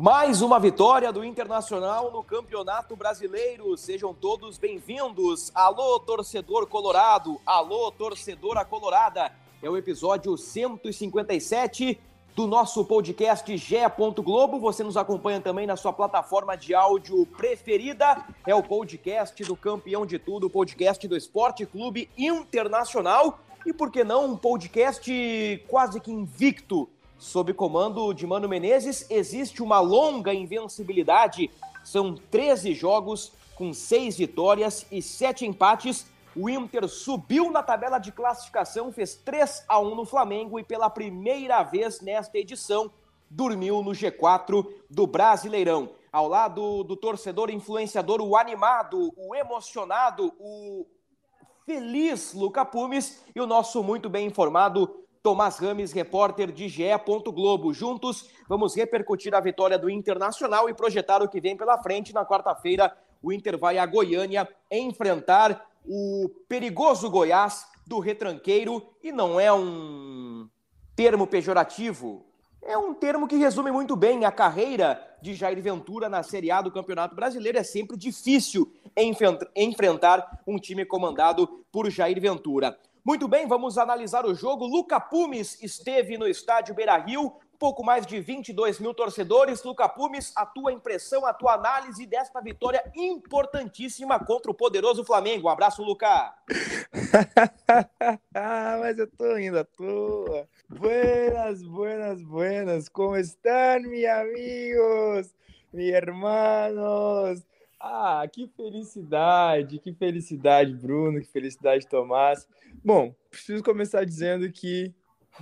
Mais uma vitória do Internacional no Campeonato Brasileiro. Sejam todos bem-vindos. Alô, torcedor colorado. Alô, torcedora colorada. É o episódio 157 do nosso podcast Gé. Globo. Você nos acompanha também na sua plataforma de áudio preferida. É o podcast do campeão de tudo, o podcast do Esporte Clube Internacional. E por que não um podcast quase que invicto? Sob comando de Mano Menezes, existe uma longa invencibilidade. São 13 jogos com 6 vitórias e 7 empates o Inter subiu na tabela de classificação, fez 3 a 1 no Flamengo e pela primeira vez nesta edição dormiu no G4 do Brasileirão. Ao lado do torcedor influenciador, o animado, o emocionado, o feliz Luca Pumes e o nosso muito bem informado Tomás Rames, repórter de GE. Globo. Juntos, vamos repercutir a vitória do Internacional e projetar o que vem pela frente. Na quarta-feira, o Inter vai a Goiânia enfrentar o perigoso Goiás do retranqueiro, e não é um termo pejorativo, é um termo que resume muito bem a carreira de Jair Ventura na Série A do Campeonato Brasileiro. É sempre difícil enfrentar um time comandado por Jair Ventura. Muito bem, vamos analisar o jogo. Luca Pumes esteve no estádio Beira Rio pouco mais de 22 mil torcedores. Luca Pumes, a tua impressão, a tua análise desta vitória importantíssima contra o poderoso Flamengo. Um abraço, Luca. Mas eu tô indo à toa. Buenas, buenas, buenas. Como estão, meus amigos, meus hermanos? Ah, que felicidade, que felicidade, Bruno, que felicidade, Tomás. Bom, preciso começar dizendo que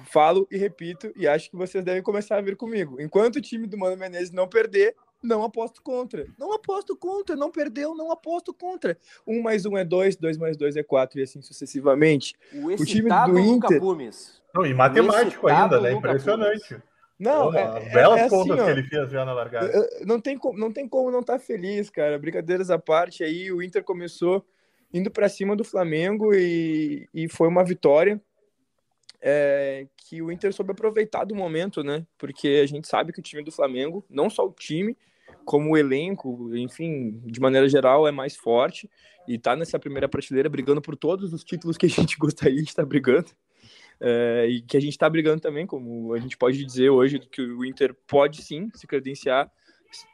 falo e repito, e acho que vocês devem começar a vir comigo. Enquanto o time do Mano Menezes não perder, não aposto contra. Não aposto contra, não perdeu, não aposto contra. Um mais um é dois, dois mais dois é quatro, e assim sucessivamente. O, o time do Inter. Não, e matemático ainda, né? Impressionante. Não, Pô, é, belas é, contas assim, que ele fez já na largada. Não tem, não tem como não estar tá feliz, cara. Brincadeiras à parte, aí o Inter começou indo para cima do Flamengo e, e foi uma vitória é, que o Inter soube aproveitar do momento, né? Porque a gente sabe que o time do Flamengo, não só o time, como o elenco, enfim, de maneira geral, é mais forte e tá nessa primeira prateleira brigando por todos os títulos que a gente gostaria de estar brigando. É, e que a gente está brigando também, como a gente pode dizer hoje, que o Inter pode sim se credenciar.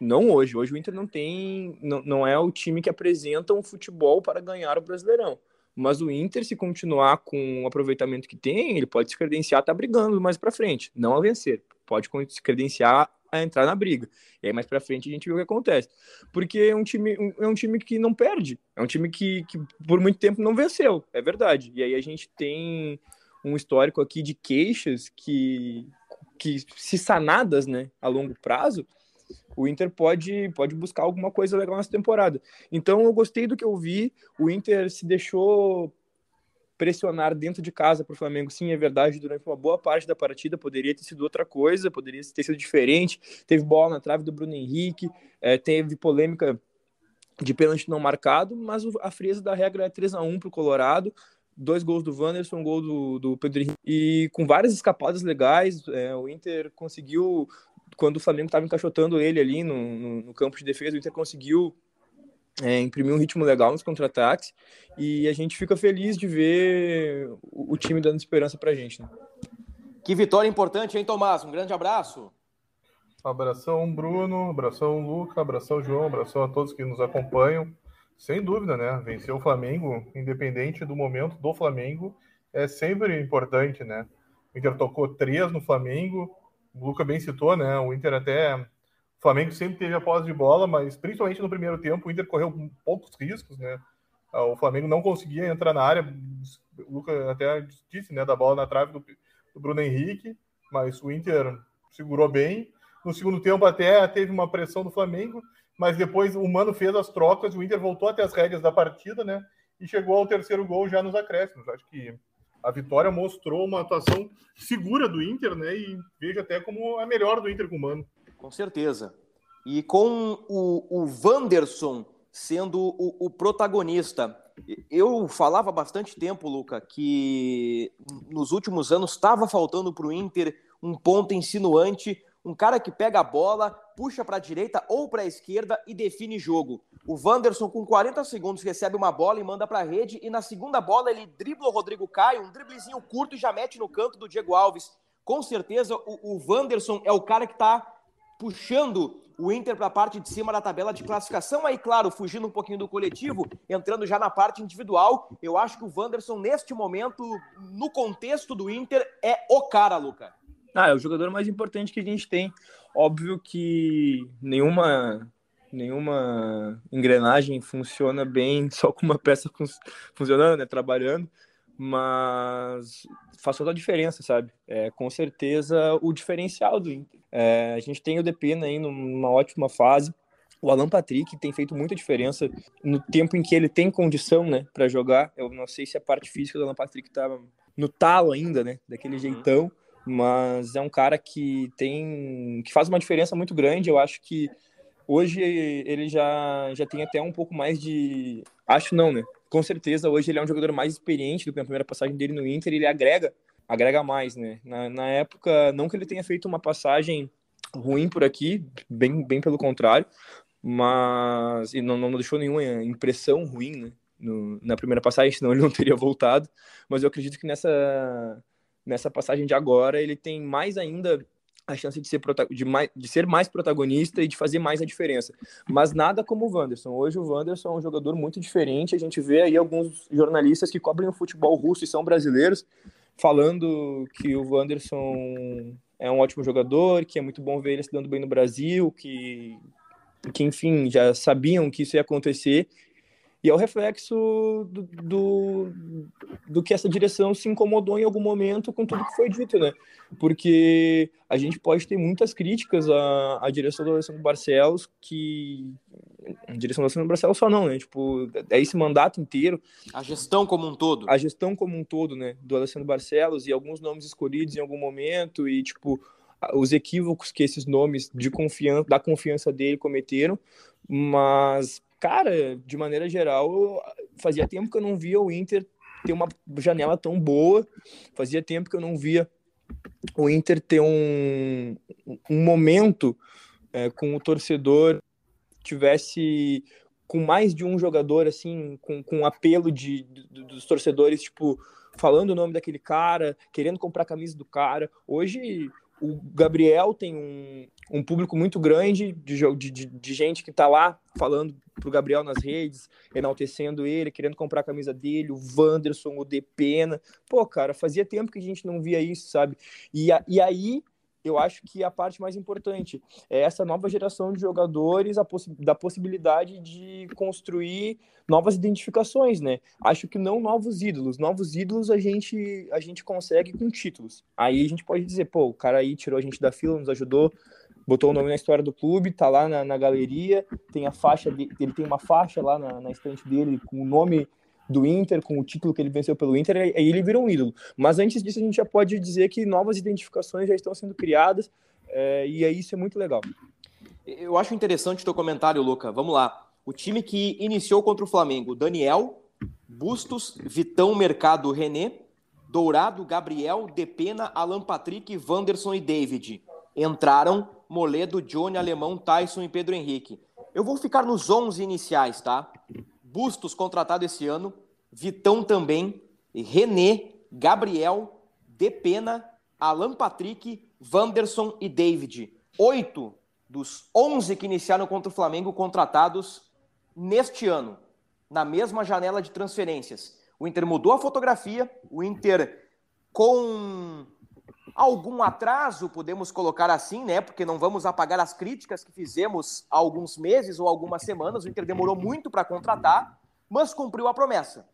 Não hoje, hoje o Inter não tem, não, não é o time que apresenta um futebol para ganhar o Brasileirão. Mas o Inter, se continuar com o aproveitamento que tem, ele pode se credenciar tá brigando mais para frente, não a vencer. Pode se credenciar a entrar na briga. E aí mais para frente a gente vê o que acontece. Porque é um time, é um time que não perde, é um time que, que por muito tempo não venceu, é verdade. E aí a gente tem um histórico aqui de queixas que, que se sanadas, né, a longo prazo, o Inter pode, pode buscar alguma coisa legal nessa temporada. Então eu gostei do que eu vi. O Inter se deixou pressionar dentro de casa para o Flamengo, sim, é verdade, durante uma boa parte da partida poderia ter sido outra coisa, poderia ter sido diferente. Teve bola na trave do Bruno Henrique, é, teve polêmica de pênalti não marcado, mas a frieza da regra é 3 a 1 para o Colorado. Dois gols do Wanderson, um gol do, do Pedro Henrique. E com várias escapadas legais, é, o Inter conseguiu quando o Flamengo estava encaixotando ele ali no, no, no, campo de defesa, o Inter conseguiu é, imprimir um ritmo legal nos contra-ataques e a gente fica feliz de ver o, o time dando esperança para a gente. Né? Que vitória importante, hein, Tomás? Um grande abraço. Abração, Bruno, abração, Luca, abração, João, abração a todos que nos acompanham. Sem dúvida, né? Vencer o Flamengo, independente do momento do Flamengo, é sempre importante, né? O Inter tocou três no Flamengo, o Luca bem citou, né? O Inter até. O Flamengo sempre teve a posse de bola, mas principalmente no primeiro tempo, o Inter correu poucos riscos, né? Ah, o Flamengo não conseguia entrar na área. O Luca até disse, né? Da bola na trave do, do Bruno Henrique. mas o Inter segurou bem. No segundo tempo até teve uma pressão do Flamengo, mas depois o Mano fez as trocas, o Inter voltou até as rédeas da partida, né? E chegou ao terceiro gol já nos acréscimos. Acho que a vitória mostrou uma atuação segura do Inter, né? E vejo até como a melhor do Inter com o Mano. Com certeza. E com o, o Wanderson sendo o, o protagonista. Eu falava há bastante tempo, Luca, que nos últimos anos estava faltando para o Inter um ponto insinuante, um cara que pega a bola, puxa para a direita ou para a esquerda e define jogo. O Wanderson, com 40 segundos, recebe uma bola e manda para a rede, e na segunda bola ele dribla o Rodrigo Caio, um driblezinho curto e já mete no canto do Diego Alves. Com certeza, o, o Wanderson é o cara que está puxando o Inter para a parte de cima da tabela de classificação. Aí, claro, fugindo um pouquinho do coletivo, entrando já na parte individual. Eu acho que o Wanderson, neste momento, no contexto do Inter, é o cara, Luca. Ah, é o jogador mais importante que a gente tem. Óbvio que nenhuma nenhuma engrenagem funciona bem só com uma peça fun funcionando, né, trabalhando, mas faz toda a diferença, sabe? É com certeza o diferencial do Inter. É, a gente tem o Depena aí numa ótima fase. O Alan Patrick tem feito muita diferença no tempo em que ele tem condição, né, para jogar. Eu não sei se a parte física do Alan Patrick tá no talo ainda, né, daquele uhum. jeitão, mas é um cara que tem que faz uma diferença muito grande. Eu acho que hoje ele já já tem até um pouco mais de acho não, né? Com certeza hoje ele é um jogador mais experiente do que na primeira passagem dele no Inter, ele agrega agrega mais, né? Na, na época, não que ele tenha feito uma passagem ruim por aqui, bem, bem pelo contrário, mas e não, não deixou nenhuma impressão ruim, né? No, na primeira passagem, senão ele não teria voltado. Mas eu acredito que nessa nessa passagem de agora ele tem mais ainda a chance de ser, de, mais, de ser mais protagonista e de fazer mais a diferença. Mas nada como o Wanderson. Hoje o Wanderson é um jogador muito diferente. A gente vê aí alguns jornalistas que cobrem o futebol russo e são brasileiros falando que o Wanderson é um ótimo jogador, que é muito bom ver ele se dando bem no Brasil, que, que enfim, já sabiam que isso ia acontecer e é o reflexo do, do, do, que essa direção se incomodou em algum momento com tudo que foi dito, né? Porque a gente pode ter muitas críticas à, à direção do Alessandro Barcelos, que. A direção do Alessandro Barcelos só não, né? Tipo, é esse mandato inteiro. A gestão como um todo. A gestão como um todo, né? Do Alessandro Barcelos e alguns nomes escolhidos em algum momento e, tipo, os equívocos que esses nomes de confiança, da confiança dele cometeram, mas cara, de maneira geral, fazia tempo que eu não via o Inter ter uma janela tão boa, fazia tempo que eu não via o Inter ter um, um momento é, com o torcedor tivesse com mais de um jogador, assim, com, com apelo de, de, dos torcedores, tipo, falando o nome daquele cara, querendo comprar a camisa do cara. Hoje, o Gabriel tem um, um público muito grande de, de, de gente que está lá falando pro Gabriel nas redes, enaltecendo ele, querendo comprar a camisa dele, o Wanderson, o Depena. Pô, cara, fazia tempo que a gente não via isso, sabe? E, a, e aí eu acho que a parte mais importante é essa nova geração de jogadores possi da possibilidade de construir novas identificações, né? Acho que não novos ídolos. Novos ídolos a gente a gente consegue com títulos. Aí a gente pode dizer, pô, o cara aí tirou a gente da fila, nos ajudou, botou o nome na história do clube, tá lá na, na galeria, tem a faixa, de, ele tem uma faixa lá na, na estante dele com o nome do Inter, com o título que ele venceu pelo Inter, aí ele virou um ídolo. Mas antes disso, a gente já pode dizer que novas identificações já estão sendo criadas, é, e aí isso é muito legal. Eu acho interessante o teu comentário, Luca. Vamos lá. O time que iniciou contra o Flamengo, Daniel, Bustos, Vitão, Mercado, René, Dourado, Gabriel, Depena, Alan Patrick, Wanderson e David. Entraram Moledo, Johnny, Alemão, Tyson e Pedro Henrique. Eu vou ficar nos 11 iniciais, tá? Bustos contratado esse ano, Vitão também, René, Gabriel, Depena, Alan Patrick, Wanderson e David. Oito dos 11 que iniciaram contra o Flamengo contratados neste ano, na mesma janela de transferências. O Inter mudou a fotografia, o Inter com algum atraso, podemos colocar assim, né? Porque não vamos apagar as críticas que fizemos há alguns meses ou algumas semanas. O Inter demorou muito para contratar, mas cumpriu a promessa.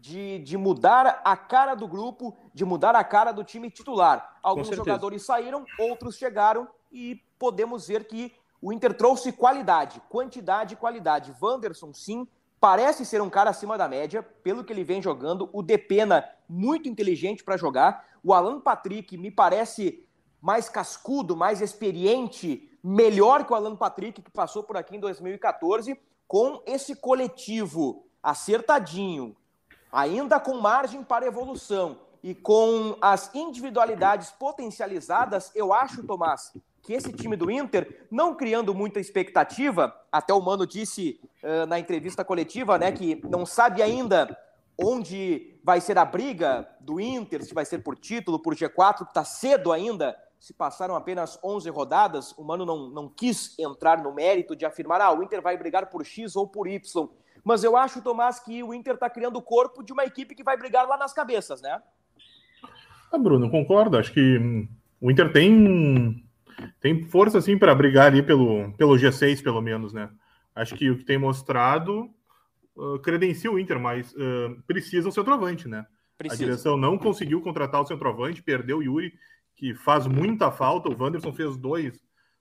De, de mudar a cara do grupo, de mudar a cara do time titular. Alguns jogadores saíram, outros chegaram e podemos ver que o Inter trouxe qualidade, quantidade e qualidade. Wanderson, sim, parece ser um cara acima da média, pelo que ele vem jogando. O Depena, muito inteligente para jogar. O Alan Patrick me parece mais cascudo, mais experiente, melhor que o Alan Patrick, que passou por aqui em 2014, com esse coletivo acertadinho, ainda com margem para evolução e com as individualidades potencializadas, eu acho, Tomás, que esse time do Inter, não criando muita expectativa, até o Mano disse uh, na entrevista coletiva, né, que não sabe ainda onde vai ser a briga do Inter, se vai ser por título, por G4, que está cedo ainda, se passaram apenas 11 rodadas, o Mano não, não quis entrar no mérito de afirmar, ah, o Inter vai brigar por X ou por Y. Mas eu acho, Tomás, que o Inter está criando o corpo de uma equipe que vai brigar lá nas cabeças, né? Ah, Bruno, concordo. Acho que hum, o Inter tem tem força assim para brigar ali pelo, pelo G6, pelo menos, né? Acho que o que tem mostrado uh, credencia o Inter, mas uh, precisa um centroavante, né? Precisa. A direção não conseguiu contratar o centroavante, perdeu o Yuri, que faz muita falta. O Wanderson fez dois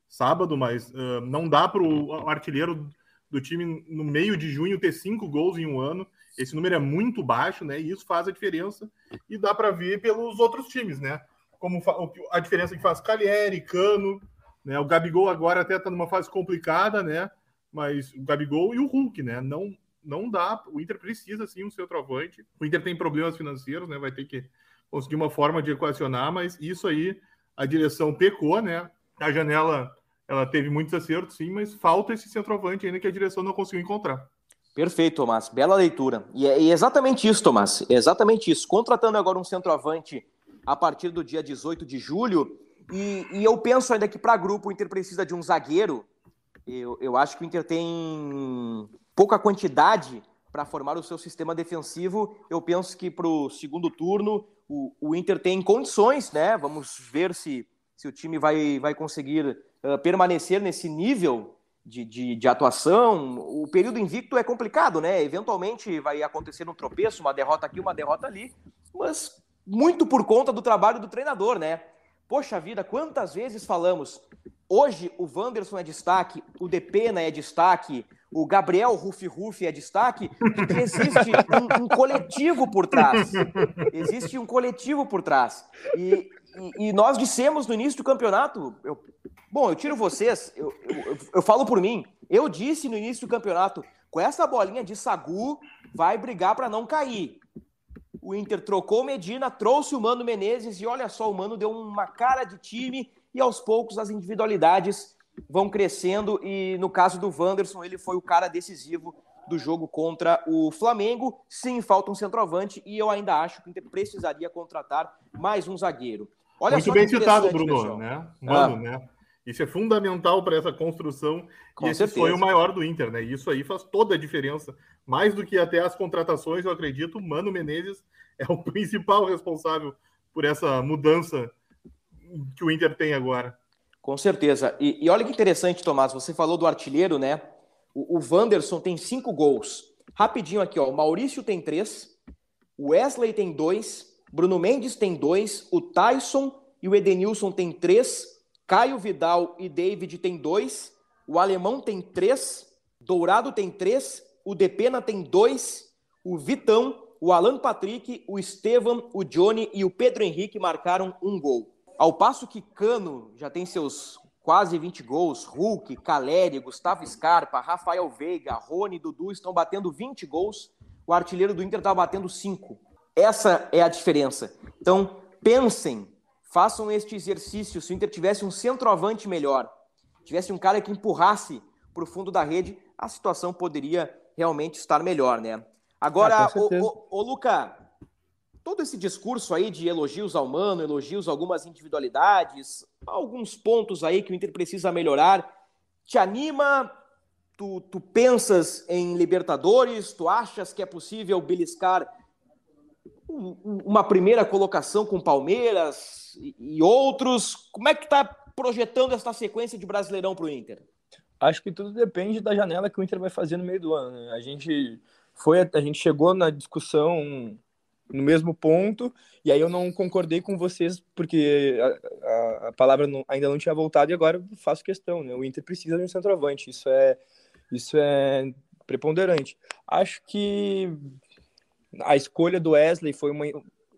sábado, mas uh, não dá para o artilheiro do time no meio de junho ter cinco gols em um ano. Esse número é muito baixo, né? E isso faz a diferença e dá para ver pelos outros times, né? como a diferença que faz Calieri, Cano, né? O Gabigol agora até está numa fase complicada, né? Mas o Gabigol e o Hulk, né? Não, não dá. O Inter precisa sim um centroavante. O Inter tem problemas financeiros, né? Vai ter que conseguir uma forma de equacionar, mas isso aí a direção pecou, né? A janela ela teve muitos acertos, sim, mas falta esse centroavante ainda que a direção não conseguiu encontrar. Perfeito, Tomás. Bela leitura. E é exatamente isso, Tomás. É exatamente isso. Contratando agora um centroavante a partir do dia 18 de julho. E, e eu penso ainda que para grupo o Inter precisa de um zagueiro. Eu, eu acho que o Inter tem pouca quantidade para formar o seu sistema defensivo. Eu penso que para o segundo turno o, o, Inter tem condições, né? Vamos ver se, se o time vai, vai conseguir uh, permanecer nesse nível de, de, de, atuação. O período invicto é complicado, né? Eventualmente vai acontecer um tropeço, uma derrota aqui, uma derrota ali, mas muito por conta do trabalho do treinador, né? Poxa vida, quantas vezes falamos? Hoje o Wanderson é destaque, o Depena é destaque, o Gabriel Rufi Rufi é destaque, porque existe um, um, coletivo por trás. Existe um coletivo por trás. E, e, nós dissemos no início do campeonato. Eu, bom, eu tiro vocês, eu, eu, eu falo por mim. Eu disse no início do campeonato: com essa bolinha de Sagu, vai brigar para não cair o Inter trocou Medina, trouxe o Mano Menezes e olha só, o Mano deu uma cara de time e aos poucos as individualidades vão crescendo e no caso do Wanderson, ele foi o cara decisivo do jogo contra o Flamengo. Sim, falta um centroavante e eu ainda acho que o Inter precisaria contratar mais um zagueiro. Olha Muito bem citado, Bruno, né? Mano, ah. né? Isso é fundamental para essa construção Com e esse certeza. foi o maior do Inter, né? Isso aí faz toda a diferença. Mais do que até as contratações, eu acredito, Mano Menezes é o principal responsável por essa mudança que o Inter tem agora. Com certeza. E, e olha que interessante, Tomás, você falou do artilheiro, né? O, o Wanderson tem cinco gols. Rapidinho aqui, ó. O Maurício tem três, o Wesley tem dois, Bruno Mendes tem dois, o Tyson e o Edenilson tem três, Caio Vidal e David tem dois, o Alemão tem três, Dourado tem três, o Depena tem dois, o Vitão, o Alan Patrick, o Estevam, o Johnny e o Pedro Henrique marcaram um gol. Ao passo que Cano já tem seus quase 20 gols, Hulk, Caleri, Gustavo Scarpa, Rafael Veiga, Rony Dudu estão batendo 20 gols, o artilheiro do Inter está batendo 5. Essa é a diferença. Então, pensem façam este exercício. Se o Inter tivesse um centroavante melhor, tivesse um cara que empurrasse para o fundo da rede, a situação poderia realmente estar melhor, né? Agora, ah, o, Luca, todo esse discurso aí de elogios ao Mano, elogios a algumas individualidades, alguns pontos aí que o Inter precisa melhorar, te anima? Tu, tu pensas em Libertadores? Tu achas que é possível beliscar uma primeira colocação com Palmeiras e outros. Como é que está projetando essa sequência de Brasileirão para o Inter? Acho que tudo depende da janela que o Inter vai fazer no meio do ano. Né? A gente foi a, gente chegou na discussão no mesmo ponto, e aí eu não concordei com vocês, porque a, a, a palavra não, ainda não tinha voltado, e agora faço questão, né? O Inter precisa de um centroavante, isso é, isso é preponderante. Acho que a escolha do Wesley foi uma,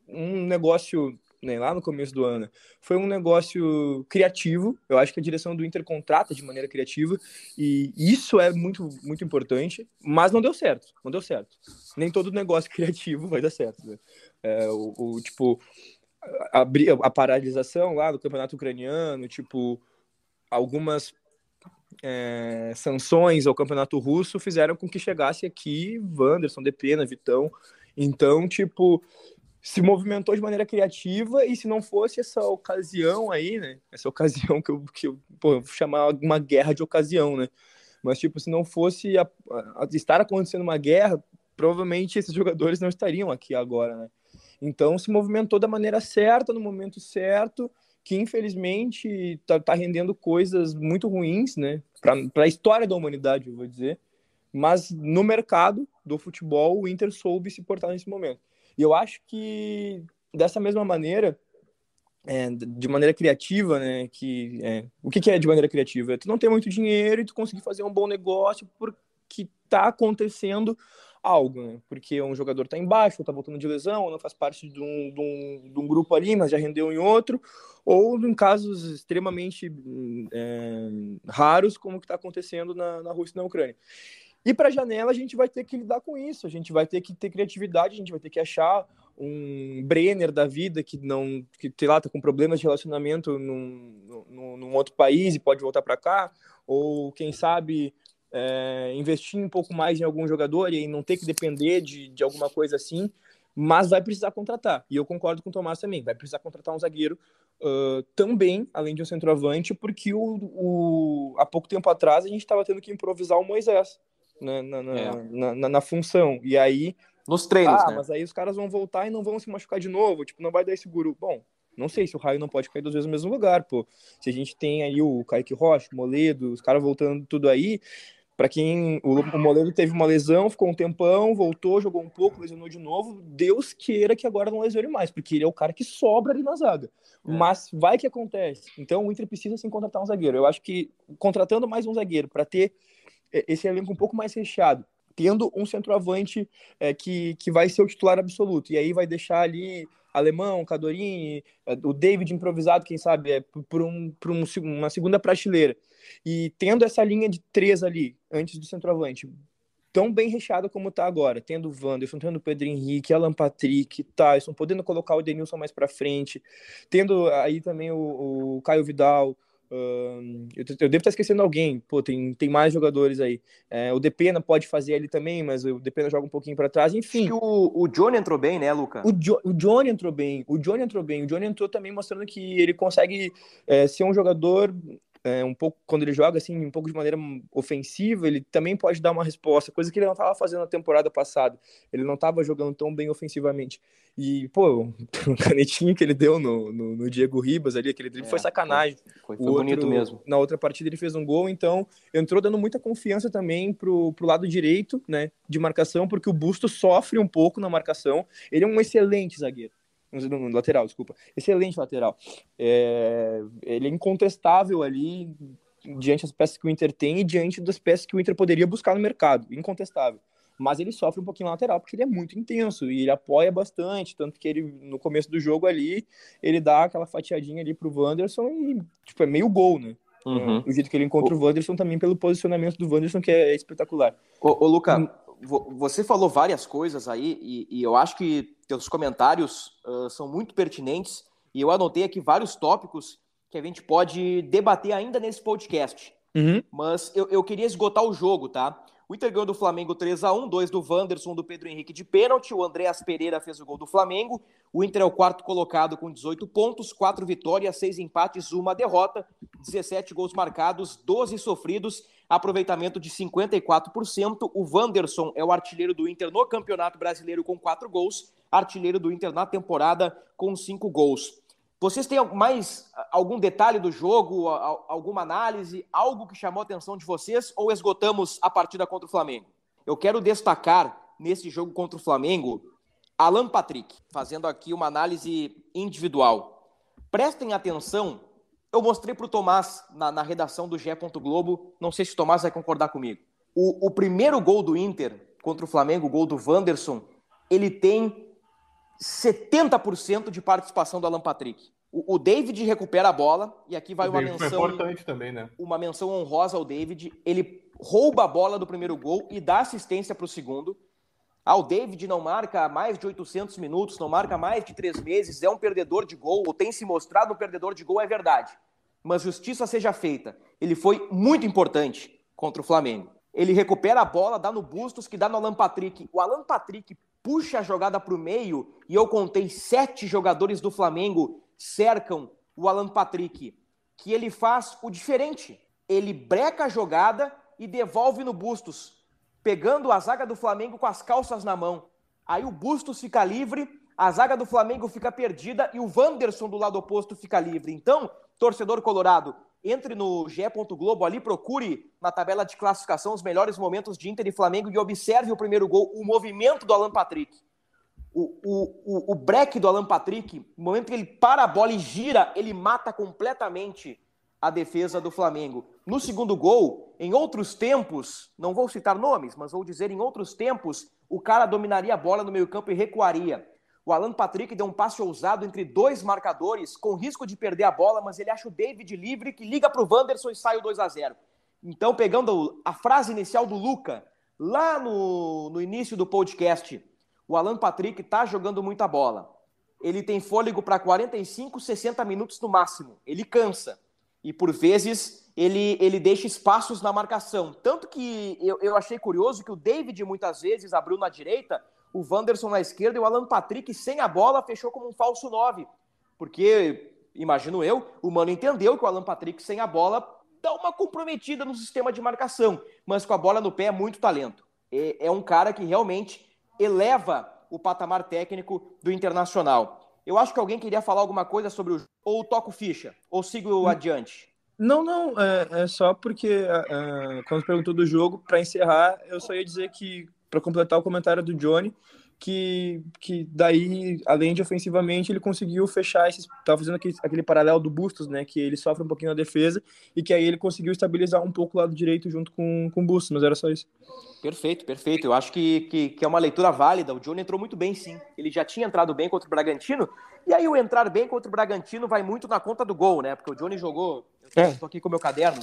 um negócio né, lá no começo do ano, foi um negócio criativo. Eu acho que a direção do Inter contrata de maneira criativa e isso é muito, muito importante, mas não deu certo. Não deu certo. Nem todo negócio criativo vai dar certo. Né? É, o, o, tipo, a, a paralisação lá do campeonato ucraniano, tipo, algumas é, sanções ao campeonato russo fizeram com que chegasse aqui Wanderson, Depena, Vitão. Então, tipo, se movimentou de maneira criativa e se não fosse essa ocasião aí, né? Essa ocasião que eu, que eu pô, vou chamar uma guerra de ocasião, né? Mas, tipo, se não fosse a, a, estar acontecendo uma guerra, provavelmente esses jogadores não estariam aqui agora, né? Então, se movimentou da maneira certa, no momento certo, que infelizmente está tá rendendo coisas muito ruins, né? Para a história da humanidade, eu vou dizer. Mas no mercado do futebol, o Inter soube se portar nesse momento. E eu acho que dessa mesma maneira, é, de maneira criativa, né? Que, é, o que, que, é de maneira criativa? Tu não ter muito dinheiro e tu conseguir fazer um bom negócio porque tá acontecendo algo, né? Porque um jogador tá embaixo, ou tá voltando de lesão, ou não faz parte de um, de um, de um grupo ali, mas já rendeu em outro, ou em casos extremamente é, raros, como que está acontecendo na, na Rússia e na Ucrânia. E para a janela a gente vai ter que lidar com isso, a gente vai ter que ter criatividade, a gente vai ter que achar um Brenner da vida que não, que sei lá, tá com problemas de relacionamento num, num, num outro país e pode voltar para cá, ou quem sabe é, investir um pouco mais em algum jogador e não ter que depender de, de alguma coisa assim, mas vai precisar contratar. E eu concordo com o Tomás também, vai precisar contratar um zagueiro uh, também, além de um centroavante, porque o, o, há pouco tempo atrás a gente estava tendo que improvisar o Moisés na, na, é. na, na, na, função. E aí. Nos treinos, ah, né? mas aí os caras vão voltar e não vão se machucar de novo. Tipo, não vai dar esse guru. Bom, não sei se o raio não pode cair duas vezes no mesmo lugar, pô. Se a gente tem aí o Kaique Rocha, o Moledo, os caras voltando tudo aí. Para quem o, o Moledo teve uma lesão, ficou um tempão, voltou, jogou um pouco, lesionou de novo. Deus queira que agora não lesione mais, porque ele é o cara que sobra ali na zaga. É. Mas vai que acontece. Então o Inter precisa sim contratar um zagueiro. Eu acho que contratando mais um zagueiro para ter esse elenco um pouco mais recheado, tendo um centroavante é, que, que vai ser o titular absoluto. E aí vai deixar ali Alemão, Cadorini, é, o David improvisado, quem sabe, é, por, um, por um, uma segunda prateleira. E tendo essa linha de três ali, antes do centroavante, tão bem recheada como está agora, tendo o Wanderson, tendo o Pedro Henrique, Alan Patrick, Tyson, podendo colocar o Denilson mais para frente, tendo aí também o, o Caio Vidal, Uh, eu, eu, devo estar esquecendo alguém. Pô, tem, tem mais jogadores aí. É, o Depena pode fazer ali também, mas o Depena joga um pouquinho para trás. Enfim. Acho que o, o Johnny entrou bem, né, Luca? O, jo, o Johnny entrou bem. O Johnny entrou bem. O Johnny entrou também mostrando que ele consegue é, ser um jogador é, um pouco quando ele joga assim um pouco de maneira ofensiva ele também pode dar uma resposta coisa que ele não estava fazendo na temporada passada. Ele não estava jogando tão bem ofensivamente. E pô o canetinho que ele deu no, no, no Diego Ribas ali aquele drible é, foi sacanagem. foi, foi, foi bonito mesmo. na outra partida ele fez um gol então entrou dando muita confiança também pro, pro lado direito né de marcação porque o Busto sofre um pouco na marcação. Ele é um excelente zagueiro no lateral, desculpa. Excelente lateral. É, ele é incontestável ali diante das peças que o Inter tem e diante das peças que o Inter poderia buscar no mercado. Incontestável. Mas ele sofre um pouquinho na lateral porque ele é muito intenso e ele apoia bastante. Tanto que ele, no começo do jogo ali, ele dá aquela fatiadinha ali pro Wanderson e, tipo, é meio gol, né? Uhum. O jeito que ele encontra o... o Wanderson também pelo posicionamento do Wanderson, que é espetacular. Ô, ô Luca, hum. você falou várias coisas aí e, e eu acho que teus comentários uh, são muito pertinentes e eu anotei aqui vários tópicos que a gente pode debater ainda nesse podcast. Uhum. Mas eu, eu queria esgotar o jogo, tá? O Inter ganhou do Flamengo 3 a 1 dois do Wanderson, do Pedro Henrique de pênalti. O Andréas Pereira fez o gol do Flamengo. O Inter é o quarto colocado com 18 pontos, 4 vitórias, 6 empates, uma derrota, 17 gols marcados, 12 sofridos, aproveitamento de 54%. O Wanderson é o artilheiro do Inter no Campeonato Brasileiro com 4 gols, artilheiro do Inter na temporada com 5 gols. Vocês têm mais algum detalhe do jogo, alguma análise, algo que chamou a atenção de vocês ou esgotamos a partida contra o Flamengo? Eu quero destacar nesse jogo contra o Flamengo, Alan Patrick, fazendo aqui uma análise individual. Prestem atenção, eu mostrei para o Tomás na, na, redação do GE. Globo, não sei se o Tomás vai concordar comigo. O, o primeiro gol do Inter contra o Flamengo, o gol do Wanderson, ele tem 70% de participação do Alan Patrick. O, o, David recupera a bola, e aqui vai o uma menção. importante também, né? Uma menção honrosa ao David. Ele rouba a bola do primeiro gol e dá assistência para o segundo. Ah, o David não marca mais de 800 minutos, não marca mais de três meses, é um perdedor de gol, ou tem se mostrado um perdedor de gol, é verdade. Mas justiça seja feita. Ele foi muito importante contra o Flamengo. Ele recupera a bola, dá no Bustos, que dá no Alan Patrick. O Alan Patrick puxa a jogada para o meio e eu contei sete jogadores do Flamengo cercam o Alan Patrick, que ele faz o diferente. Ele breca a jogada e devolve no Bustos, pegando a zaga do Flamengo com as calças na mão. Aí o Bustos fica livre, a zaga do Flamengo fica perdida e o Wanderson do lado oposto fica livre. Então, torcedor colorado, entre no G. Globo ali, procure na tabela de classificação os melhores momentos de Inter e Flamengo e observe o primeiro gol, o movimento do Alan Patrick. O, o, o, o break do Alan Patrick, no momento que ele para a bola e gira, ele mata completamente a defesa do Flamengo. No segundo gol, em outros tempos, não vou citar nomes, mas vou dizer em outros tempos, o cara dominaria a bola no meio-campo e recuaria. O Alan Patrick deu um passe ousado entre dois marcadores, com risco de perder a bola, mas ele acha o David livre, que liga para o Wanderson e sai o 2 a 0 Então, pegando a frase inicial do Luca, lá no, no início do podcast, o Alan Patrick está jogando muita bola. Ele tem fôlego para 45, 60 minutos no máximo. Ele cansa. E por vezes ele, ele deixa espaços na marcação. Tanto que eu, eu achei curioso que o David muitas vezes abriu na direita o Wanderson na esquerda e o Alan Patrick sem a bola fechou como um falso 9. Porque, imagino eu, o Mano entendeu que o Alan Patrick sem a bola dá uma comprometida no sistema de marcação, mas com a bola no pé é muito talento. É, é um cara que realmente eleva o patamar técnico do Internacional. Eu acho que alguém queria falar alguma coisa sobre o ou toco ficha, ou sigo hum. adiante. Não, não, é, é só porque uh, quando perguntou do jogo, para encerrar, eu só ia dizer que para completar o comentário do Johnny, que, que daí, além de ofensivamente, ele conseguiu fechar esses. Tava fazendo aquele, aquele paralelo do Bustos, né? Que ele sofre um pouquinho na defesa e que aí ele conseguiu estabilizar um pouco o lado direito junto com, com o Bustos, mas era só isso. Perfeito, perfeito. Eu acho que, que, que, é uma leitura válida. O Johnny entrou muito bem, sim. Ele já tinha entrado bem contra o Bragantino, e aí o entrar bem contra o Bragantino vai muito na conta do gol, né? Porque o Johnny jogou. Eu estou aqui com o meu caderno.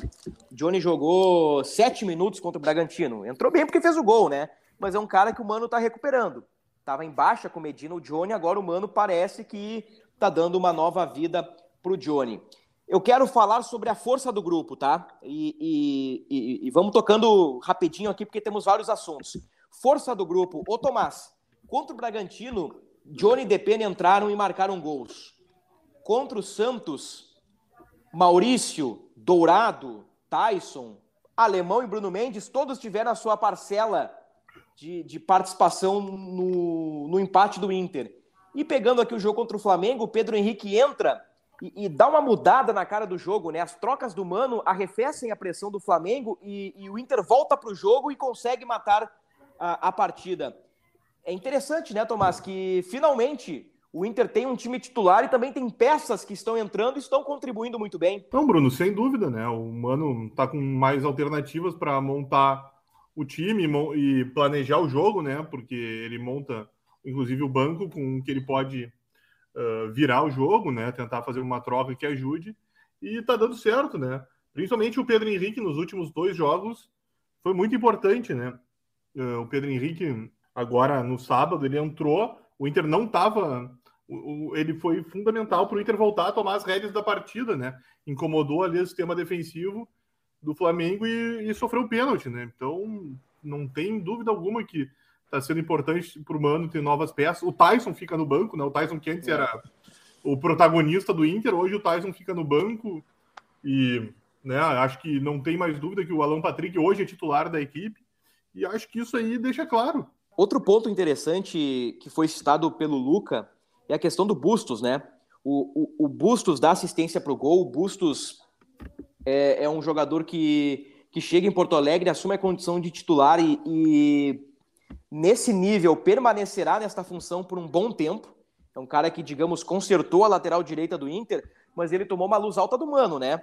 O Johnny jogou sete minutos contra o Bragantino. Entrou bem porque fez o gol, né? Mas é um cara que o Mano está recuperando. Estava em baixa com Medina, o Johnny, agora o Mano parece que está dando uma nova vida para o Johnny. Eu quero falar sobre a força do grupo, tá? E, e, e, e, vamos tocando rapidinho aqui, porque temos vários assuntos. Força do grupo. Ô, Tomás, contra o Bragantino, Johnny e Depena entraram e marcaram gols. Contra o Santos, Maurício, Dourado, Tyson, Alemão e Bruno Mendes, todos tiveram a sua parcela de, de participação no, no empate do Inter. E pegando aqui o jogo contra o Flamengo, o Pedro Henrique entra e, e, dá uma mudada na cara do jogo, né? As trocas do Mano arrefecem a pressão do Flamengo e, e o Inter volta para o jogo e consegue matar a, a, partida. É interessante, né, Tomás, que finalmente o Inter tem um time titular e também tem peças que estão entrando e estão contribuindo muito bem. Não, Bruno, sem dúvida, né? O Mano tá com mais alternativas para montar o time e planejar o jogo, né? Porque ele monta, inclusive, o banco com que ele pode uh, virar o jogo, né? Tentar fazer uma troca que ajude. E tá dando certo, né? Principalmente o Pedro Henrique nos últimos dois jogos foi muito importante, né? Uh, o Pedro Henrique, agora no sábado, ele entrou, o Inter não tava. Ele foi fundamental para o Inter voltar a tomar as rédeas da partida, né? Incomodou ali o sistema defensivo do Flamengo e, e sofreu o pênalti, né? Então, não tem dúvida alguma que está sendo importante para o Mano ter novas peças. O Tyson fica no banco, né? O Tyson que antes é. era o protagonista do Inter, hoje o Tyson fica no banco e né, acho que não tem mais dúvida que o Alan Patrick hoje é titular da equipe e acho que isso aí deixa claro. Outro ponto interessante que foi citado pelo Luca é a questão do Bustos, né? O, o, o Bustos dá assistência para o gol, o Bustos é, é um jogador que, que chega em Porto Alegre, assume a condição de titular e, e nesse nível permanecerá nesta função por um bom tempo. É um cara que, digamos, consertou a lateral direita do Inter, mas ele tomou uma luz alta do Mano, né?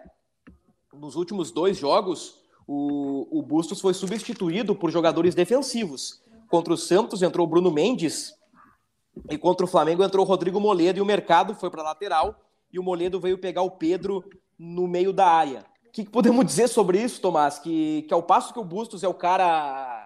Nos últimos dois jogos, o, o Bustos foi substituído por jogadores defensivos. Contra o Santos entrou o Bruno Mendes e contra o Flamengo entrou o Rodrigo Moledo e o Mercado foi para lateral e o Moledo veio pegar o Pedro no meio da área. O que, que podemos dizer sobre isso, Tomás? Que, que ao passo que o Bustos é o cara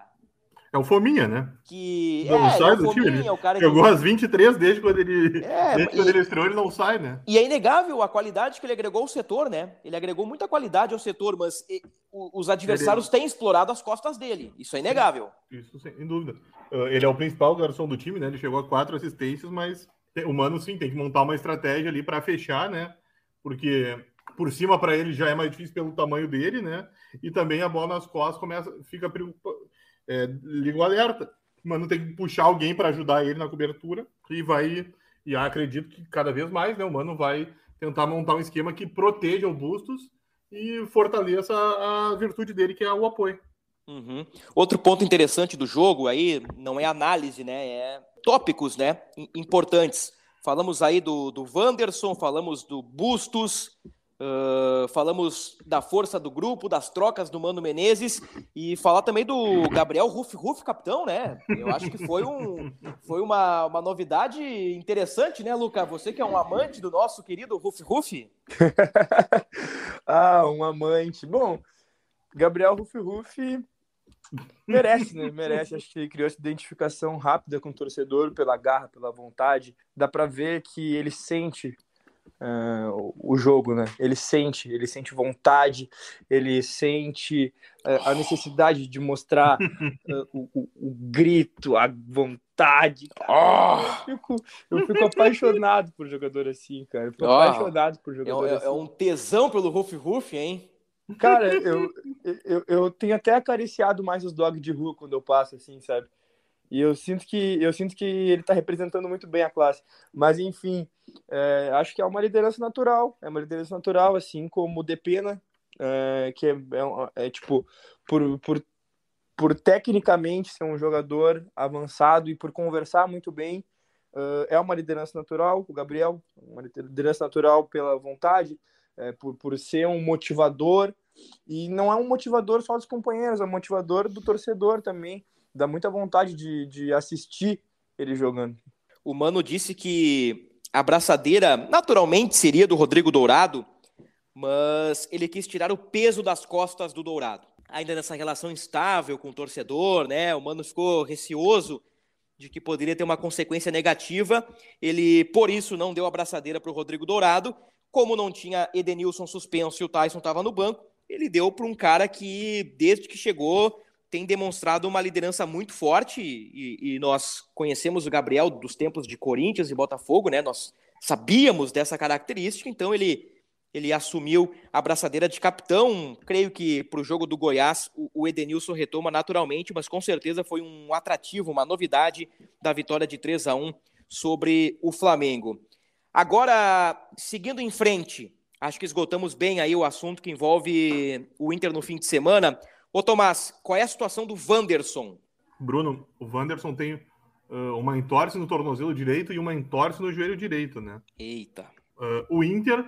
é o Fominha, né? Que não é, sai é do time. Ele é o cara jogou que... às 23 desde quando ele, é, desde e... quando ele estreou, ele não sai, né? E é inegável a qualidade que ele agregou ao setor, né? Ele agregou muita qualidade ao setor, mas os adversários ele... têm explorado as costas dele. Isso é inegável. Isso, sem dúvida. Uh, ele é o principal garçom do time, né? Ele chegou a quatro assistências, mas o Mano, sim, tem que montar uma estratégia ali para fechar, né? Porque por cima para ele já é mais difícil pelo tamanho dele, né? E também a bola nas costas começa, fica é, liga o alerta Mano tem que puxar alguém para ajudar ele na cobertura e vai. E acredito que cada vez mais, né? O Mano vai tentar montar um esquema que proteja o Bustos e fortaleça a virtude dele, que é o apoio. Uhum. Outro ponto interessante do jogo aí não é análise, né? É tópicos, né? Importantes. Falamos aí do, do Wanderson, falamos do Bustos, Uh, falamos da força do grupo, das trocas do Mano Menezes e falar também do Gabriel Ruff Ruff, capitão, né? Eu acho que foi, um, foi uma, uma novidade interessante, né, Luca? Você que é um amante do nosso querido Ruff Ruff. ah, um amante. Bom, Gabriel Ruff Ruff merece, né? Merece. Acho que criou essa identificação rápida com o torcedor, pela garra, pela vontade. Dá para ver que ele sente uh, o jogo, né? Ele sente, ele sente vontade, ele sente uh, a necessidade de mostrar uh, o, o, o, grito, a vontade. Oh! Eu, fico, eu fico apaixonado por jogador assim, cara. Eu fico oh! apaixonado por jogador é, assim. É um tesão pelo Ruff Ruff, hein? Cara, eu, eu, eu tenho até acariciado mais os dogs de rua quando eu passo, assim, sabe? E eu sinto que eu sinto que ele está representando muito bem a classe. Mas enfim, é, acho que é uma liderança natural, é uma liderança natural, assim como o Depena, é, que é, é, é, tipo por, por, por tecnicamente ser um jogador avançado e por conversar muito bem, é, é uma liderança natural. O Gabriel, uma liderança natural pela vontade, é, por, por ser um motivador e não é um motivador só dos companheiros, é um motivador do torcedor também dá muita vontade de, de assistir ele jogando. O Mano disse que a braçadeira naturalmente seria do Rodrigo Dourado, mas ele quis tirar o peso das costas do Dourado. Ainda nessa relação instável com o torcedor, né? O Mano ficou receoso de que poderia ter uma consequência negativa. Ele, por isso, não deu a braçadeira para o Rodrigo Dourado. Como não tinha Edenilson suspenso e o Tyson estava no banco, ele deu para um cara que, desde que chegou, tem demonstrado uma liderança muito forte e, e, nós conhecemos o Gabriel dos tempos de Corinthians e Botafogo, né? Nós sabíamos dessa característica, então ele ele assumiu a braçadeira de capitão. Creio que para o jogo do Goiás o, o Edenilson retoma naturalmente, mas com certeza foi um atrativo, uma novidade da vitória de 3 a 1 sobre o Flamengo. Agora, seguindo em frente, acho que esgotamos bem aí o assunto que envolve o Inter no fim de semana. Ô Tomás, qual é a situação do Wanderson? Bruno, o Wanderson tem uh, uma entorse no tornozelo direito e uma entorse no joelho direito, né? Eita. Uh, o Inter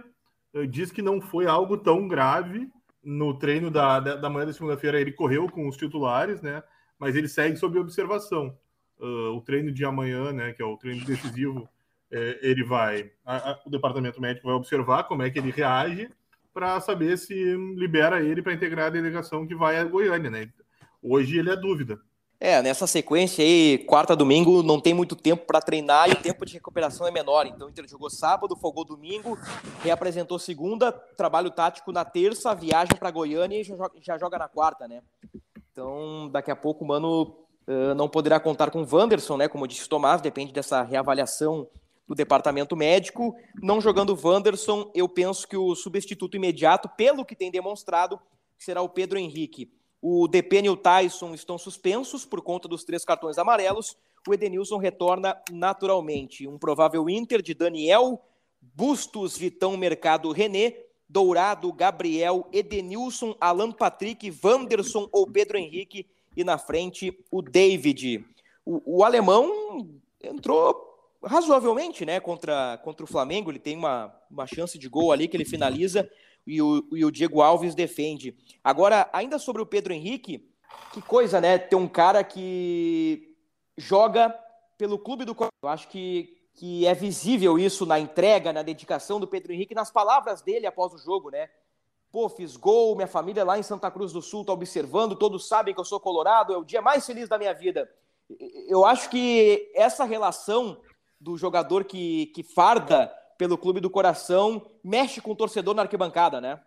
uh, diz que não foi algo tão grave no treino da, da, da manhã da segunda-feira. Ele correu com os titulares, né? Mas ele segue sob observação. o treino de amanhã, né? Que é o treino decisivo, eh, ele vai. A, a, o departamento médico vai observar como é que ele reage para saber se libera ele para integrar a delegação que vai a Goiânia, né? Hoje ele é dúvida. É, nessa sequência aí, quarta, domingo, não tem muito tempo para treinar e o tempo de recuperação é menor. Então o Inter jogou sábado, folgou domingo, reapresentou segunda, trabalho tático na terça, viagem para Goiânia e já joga, na quarta, né? Então daqui a pouco o Mano uh, não poderá contar com o Wanderson, né? Como disse o Tomás, depende dessa reavaliação do departamento médico. Não jogando Wanderson, eu penso que o substituto imediato, pelo que tem demonstrado, será o Pedro Henrique. O DPN e o Tyson estão suspensos por conta dos três cartões amarelos. O Edenilson retorna naturalmente. Um provável Inter de Daniel, Bustos, Vitão, Mercado, René, Dourado, Gabriel, Edenilson, Alan Patrick, Wanderson ou Pedro Henrique. E na frente, o David. o, o alemão entrou razoavelmente, né, contra, contra o Flamengo. Ele tem uma, uma chance de gol ali que ele finaliza e o, e o Diego Alves defende. Agora, ainda sobre o Pedro Henrique, que coisa, né, ter um cara que joga pelo clube do Eu acho que, que é visível isso na entrega, na dedicação do Pedro Henrique, nas palavras dele após o jogo, né? Pô, fiz gol, minha família lá em Santa Cruz do Sul tá observando, todos sabem que eu sou colorado, é o dia mais feliz da minha vida. Eu acho que essa relação do jogador que, que farda pelo clube do coração mexe com o torcedor na arquibancada, né?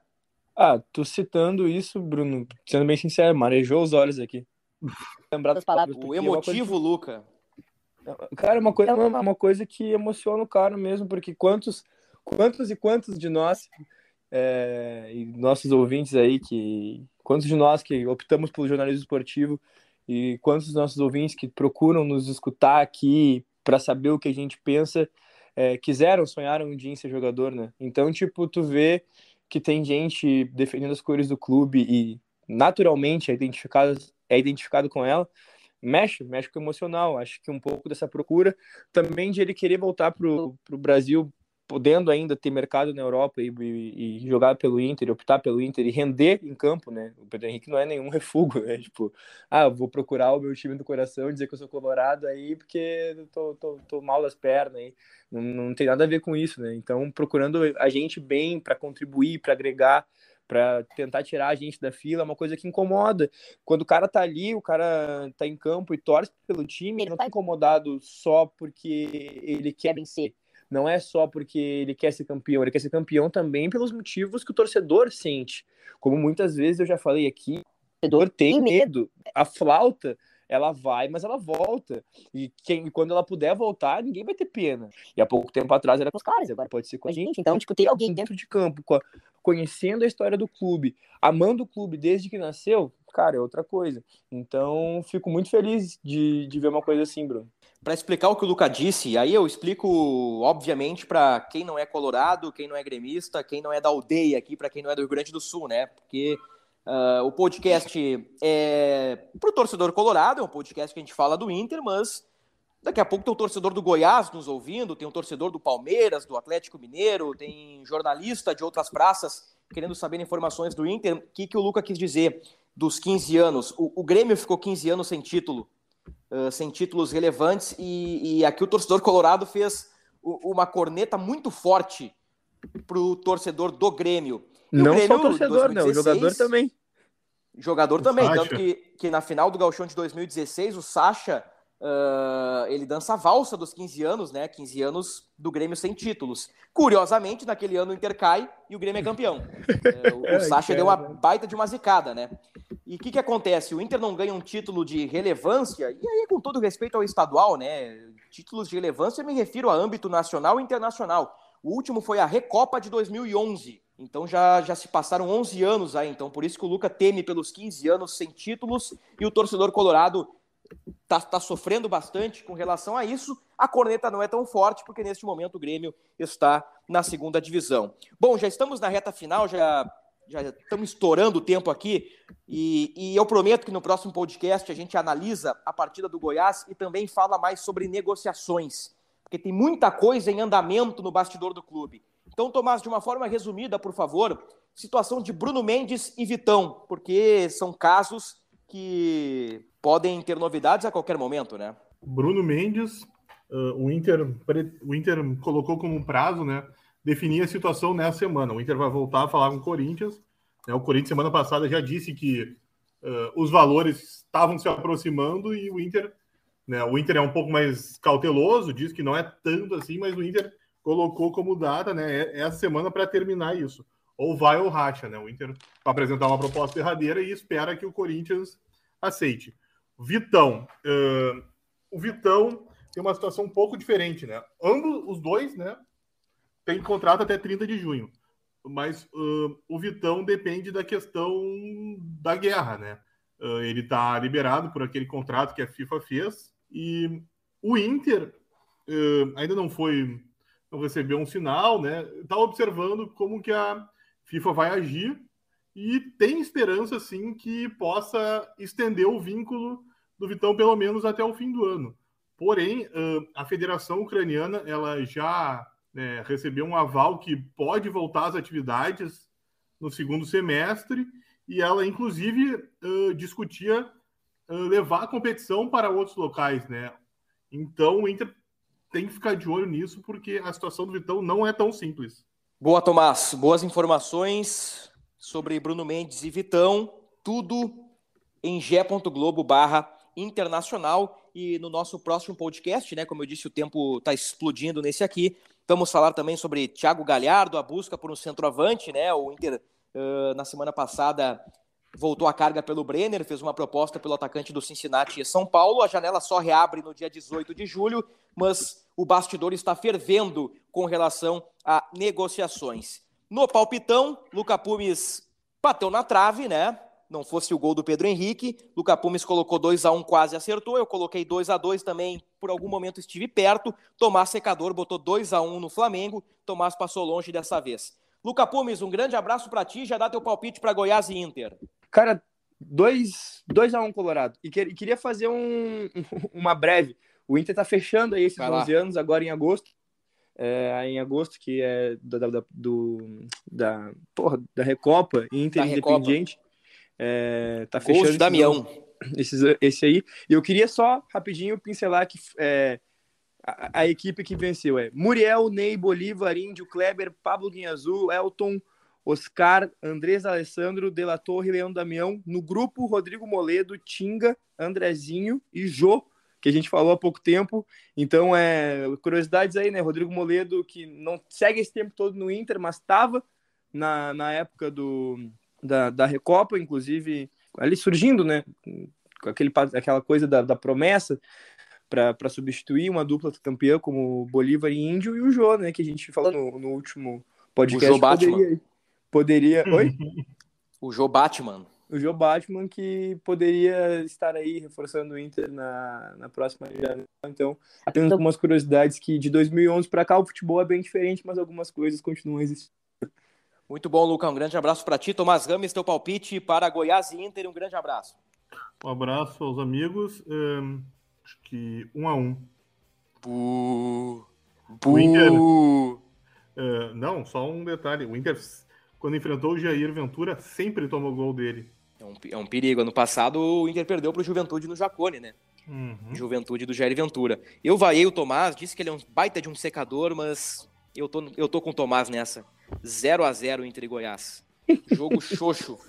Ah, tô citando isso, Bruno, sendo bem sincero, marejou os olhos aqui. Lembrar das palavras. O emotivo, é Luca. Cara, uma coisa, uma, uma coisa que emociona o cara mesmo, porque quantos, quantos e quantos de nós, é, e nossos ouvintes aí, que quantos de nós que optamos pelo jornalismo esportivo, e quantos dos nossos ouvintes que procuram nos escutar aqui para saber o que a gente pensa, é, quiseram, sonharam um dia em ser jogador, né? Então, tipo, tu vê que tem gente defendendo as cores do clube e naturalmente é identificado, é identificado com ela, mexe, mexe com o emocional. Acho que um pouco dessa procura também de ele querer voltar pro, pro Brasil podendo ainda ter mercado na Europa e, e, e, jogar pelo Inter, optar pelo Inter e render em campo, né? O Pedro Henrique não é nenhum refúgio, é tipo, ah, vou procurar o meu time do coração, dizer que eu sou colorado aí porque tô, tô, tô mal das pernas aí. Não, não tem nada a ver com isso, né? Então, procurando a gente bem para contribuir, para agregar, para tentar tirar a gente da fila, é uma coisa que incomoda. Quando o cara tá ali, o cara tá em campo e torce pelo time, ele não tá incomodado só porque ele quer vencer não é só porque ele quer ser campeão, ele quer ser campeão também pelos motivos que o torcedor sente. Como muitas vezes eu já falei aqui, o torcedor tem medo. A flauta, ela vai, mas ela volta. E quem, quando ela puder voltar, ninguém vai ter pena. E há pouco tempo atrás era com os caras, agora pode ser com a gente. Então, tipo, ter alguém dentro de campo, conhecendo a história do clube, amando o clube desde que nasceu, cara, é outra coisa. Então, fico muito feliz de, de ver uma coisa assim, Bruno para explicar o que o Luca disse, aí eu explico, obviamente, para quem não é colorado, quem não é gremista, quem não é da aldeia aqui, para quem não é do Rio Grande do Sul, né? Porque uh, o podcast é para o torcedor colorado, é um podcast que a gente fala do Inter, mas daqui a pouco tem um torcedor do Goiás nos ouvindo, tem um torcedor do Palmeiras, do Atlético Mineiro, tem jornalista de outras praças querendo saber informações do Inter. O que, que o Luca quis dizer dos 15 anos? O, o Grêmio ficou 15 anos sem título uh, sem títulos relevantes, e, e, aqui o torcedor colorado fez uma corneta muito forte para o torcedor do Grêmio. E Não o Grêmio, só o torcedor, 2016, né? O jogador também. Jogador também, tanto que, que na final do Gauchão de 2016, o Sacha Uh, ele dança a valsa dos 15 anos, né? 15 anos do Grêmio sem títulos. Curiosamente, naquele ano o Inter cai e o Grêmio é campeão. Uh, o, o Sacha deu uma baita de uma zicada, né? E o que, que acontece? O Inter não ganha um título de relevância, e aí, com todo respeito ao estadual, né? Títulos de relevância, eu me refiro a âmbito nacional e internacional. O último foi a Recopa de 2011. Então já, já se passaram 11 anos aí, então por isso que o Luca teme pelos 15 anos sem títulos e o torcedor colorado tá, tá sofrendo bastante com relação a isso. A corneta não é tão forte, porque neste momento o Grêmio está na segunda divisão. Bom, já estamos na reta final, já, já estamos estourando o tempo aqui, e, e eu prometo que no próximo podcast a gente analisa a partida do Goiás e também fala mais sobre negociações, porque tem muita coisa em andamento no bastidor do clube. Então, Tomás, de uma forma resumida, por favor, situação de Bruno Mendes e Vitão, porque são casos que podem ter novidades a qualquer momento, né? Bruno Mendes, uh, o, Inter, o Inter colocou como prazo, né? Definir a situação nessa semana. O Inter vai voltar a falar com o Corinthians. Né, o Corinthians, semana passada, já disse que uh, os valores estavam se aproximando e o Inter, né? O Inter é um pouco mais cauteloso, diz que não é tanto assim, mas o Inter colocou como data, né? Essa semana para terminar isso. Ou vai ou racha, né? O Inter vai apresentar uma proposta derradeira e espera que o Corinthians aceite. Vitão. Uh, o Vitão tem uma situação um pouco diferente, né? Ambos, os dois, né? Tem contrato até 30 de junho. Mas uh, o Vitão depende da questão da guerra, né? Uh, ele está liberado por aquele contrato que a FIFA fez. E o Inter ainda não foi. Não recebeu um sinal, né? Está observando como que a FIFA vai agir e tem esperança, sim, que possa estender o vínculo do Vitão pelo menos até o fim do ano. Porém, a Federação Ucraniana ela já né, recebeu um aval que pode voltar às atividades no segundo semestre e ela, inclusive, discutia levar a competição para outros locais, né? Então, o Inter tem que ficar de olho nisso, porque a situação do Vitão não é tão simples. Boa, Tomás. Boas informações sobre Bruno Mendes e Vitão. Tudo em g.globo barra internacional. E no nosso próximo podcast, né? Como eu disse, o tempo está explodindo nesse aqui. Vamos falar também sobre Thiago Galhardo, a busca por um centroavante, né? O Inter, uh, na semana passada, voltou a carga pelo Brenner, fez uma proposta pelo atacante do Cincinnati e São Paulo. A janela só reabre no dia 18 de julho, mas o bastidor está fervendo com relação a negociações. No palpitão, Luca Pumes bateu na trave, né? Não fosse o gol do Pedro Henrique. Luca Pumes colocou 2 a 1 quase acertou. Eu coloquei 2 a 2 também, por algum momento estive perto. Tomás Secador botou 2 a 1 no Flamengo. Tomás passou longe dessa vez. Luca Pumes, um grande abraço para ti. Já dá teu palpite para Goiás e Inter. Cara, 2 a 1 Colorado. E que, queria fazer um, uma breve. O Inter tá fechando aí esses Vai 11 lá. anos, agora em agosto. É, em agosto, que é da, da, do, da, porra, da Recopa Inter da Independiente. É, tá fechando. Esse Damião. Esse, esse aí. E eu queria só rapidinho pincelar que é, a, a, equipe que venceu é Muriel, Ney, Bolívar, Índio, Kleber, Pablo Guinhazul, Elton, Oscar, Andrés Alessandro, Dela Torre, Leão Damião. No grupo, Rodrigo Moledo, Tinga, Andrezinho e Jô, que a gente falou há pouco tempo. Então, é curiosidades aí, né? Rodrigo Moledo, que não segue esse tempo todo no Inter, mas estava na, na época do, da, da Recopa, inclusive, ali surgindo, né? Com aquele, aquela coisa da, da promessa para substituir uma dupla campeã como Bolívar e Índio, e o Jô, né? Que a gente falou no, no último podcast. O Jô Batman. Poderia, poderia... Oi? O Jô Batman. O Jô Batman que poderia estar aí reforçando o Inter na, na próxima janela. Então, apenas algumas curiosidades que de 2011 para cá o futebol é bem diferente, mas algumas coisas continuam existindo. Muito bom, Luca. Um grande abraço para ti. Tomás Rames, teu palpite para Goiás e Inter. Um grande abraço. Um abraço aos amigos. Um, acho que um a um. Bu... Bu... O Inter... Uh, não, só um detalhe. O Inter, quando enfrentou o Jair Ventura, sempre tomou gol dele. É um, é um perigo. Ano passado o Inter perdeu para o Juventude no Jacone, né? Uhum. Juventude do Jair Ventura. Eu vaiei o Tomás, disse que ele é um baita de um secador, mas eu tô, eu tô com o Tomás nessa. 0 a 0 entre Goiás. Jogo xoxo.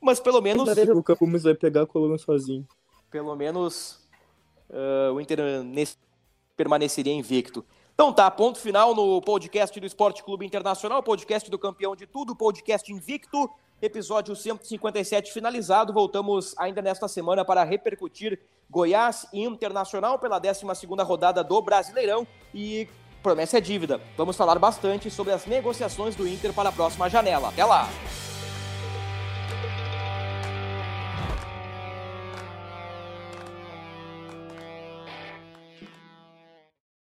Mas pelo menos. O Capumas vai pegar a coluna sozinho. Pelo menos uh, o Inter nesse, permaneceria invicto. Então tá, ponto final no podcast do Esporte Clube Internacional, podcast do campeão de tudo, podcast invicto. Episódio 157 finalizado. Voltamos ainda nesta semana para repercutir Goiás e Internacional pela 12 rodada do Brasileirão. E promessa é dívida. Vamos falar bastante sobre as negociações do Inter para a próxima janela. Até lá!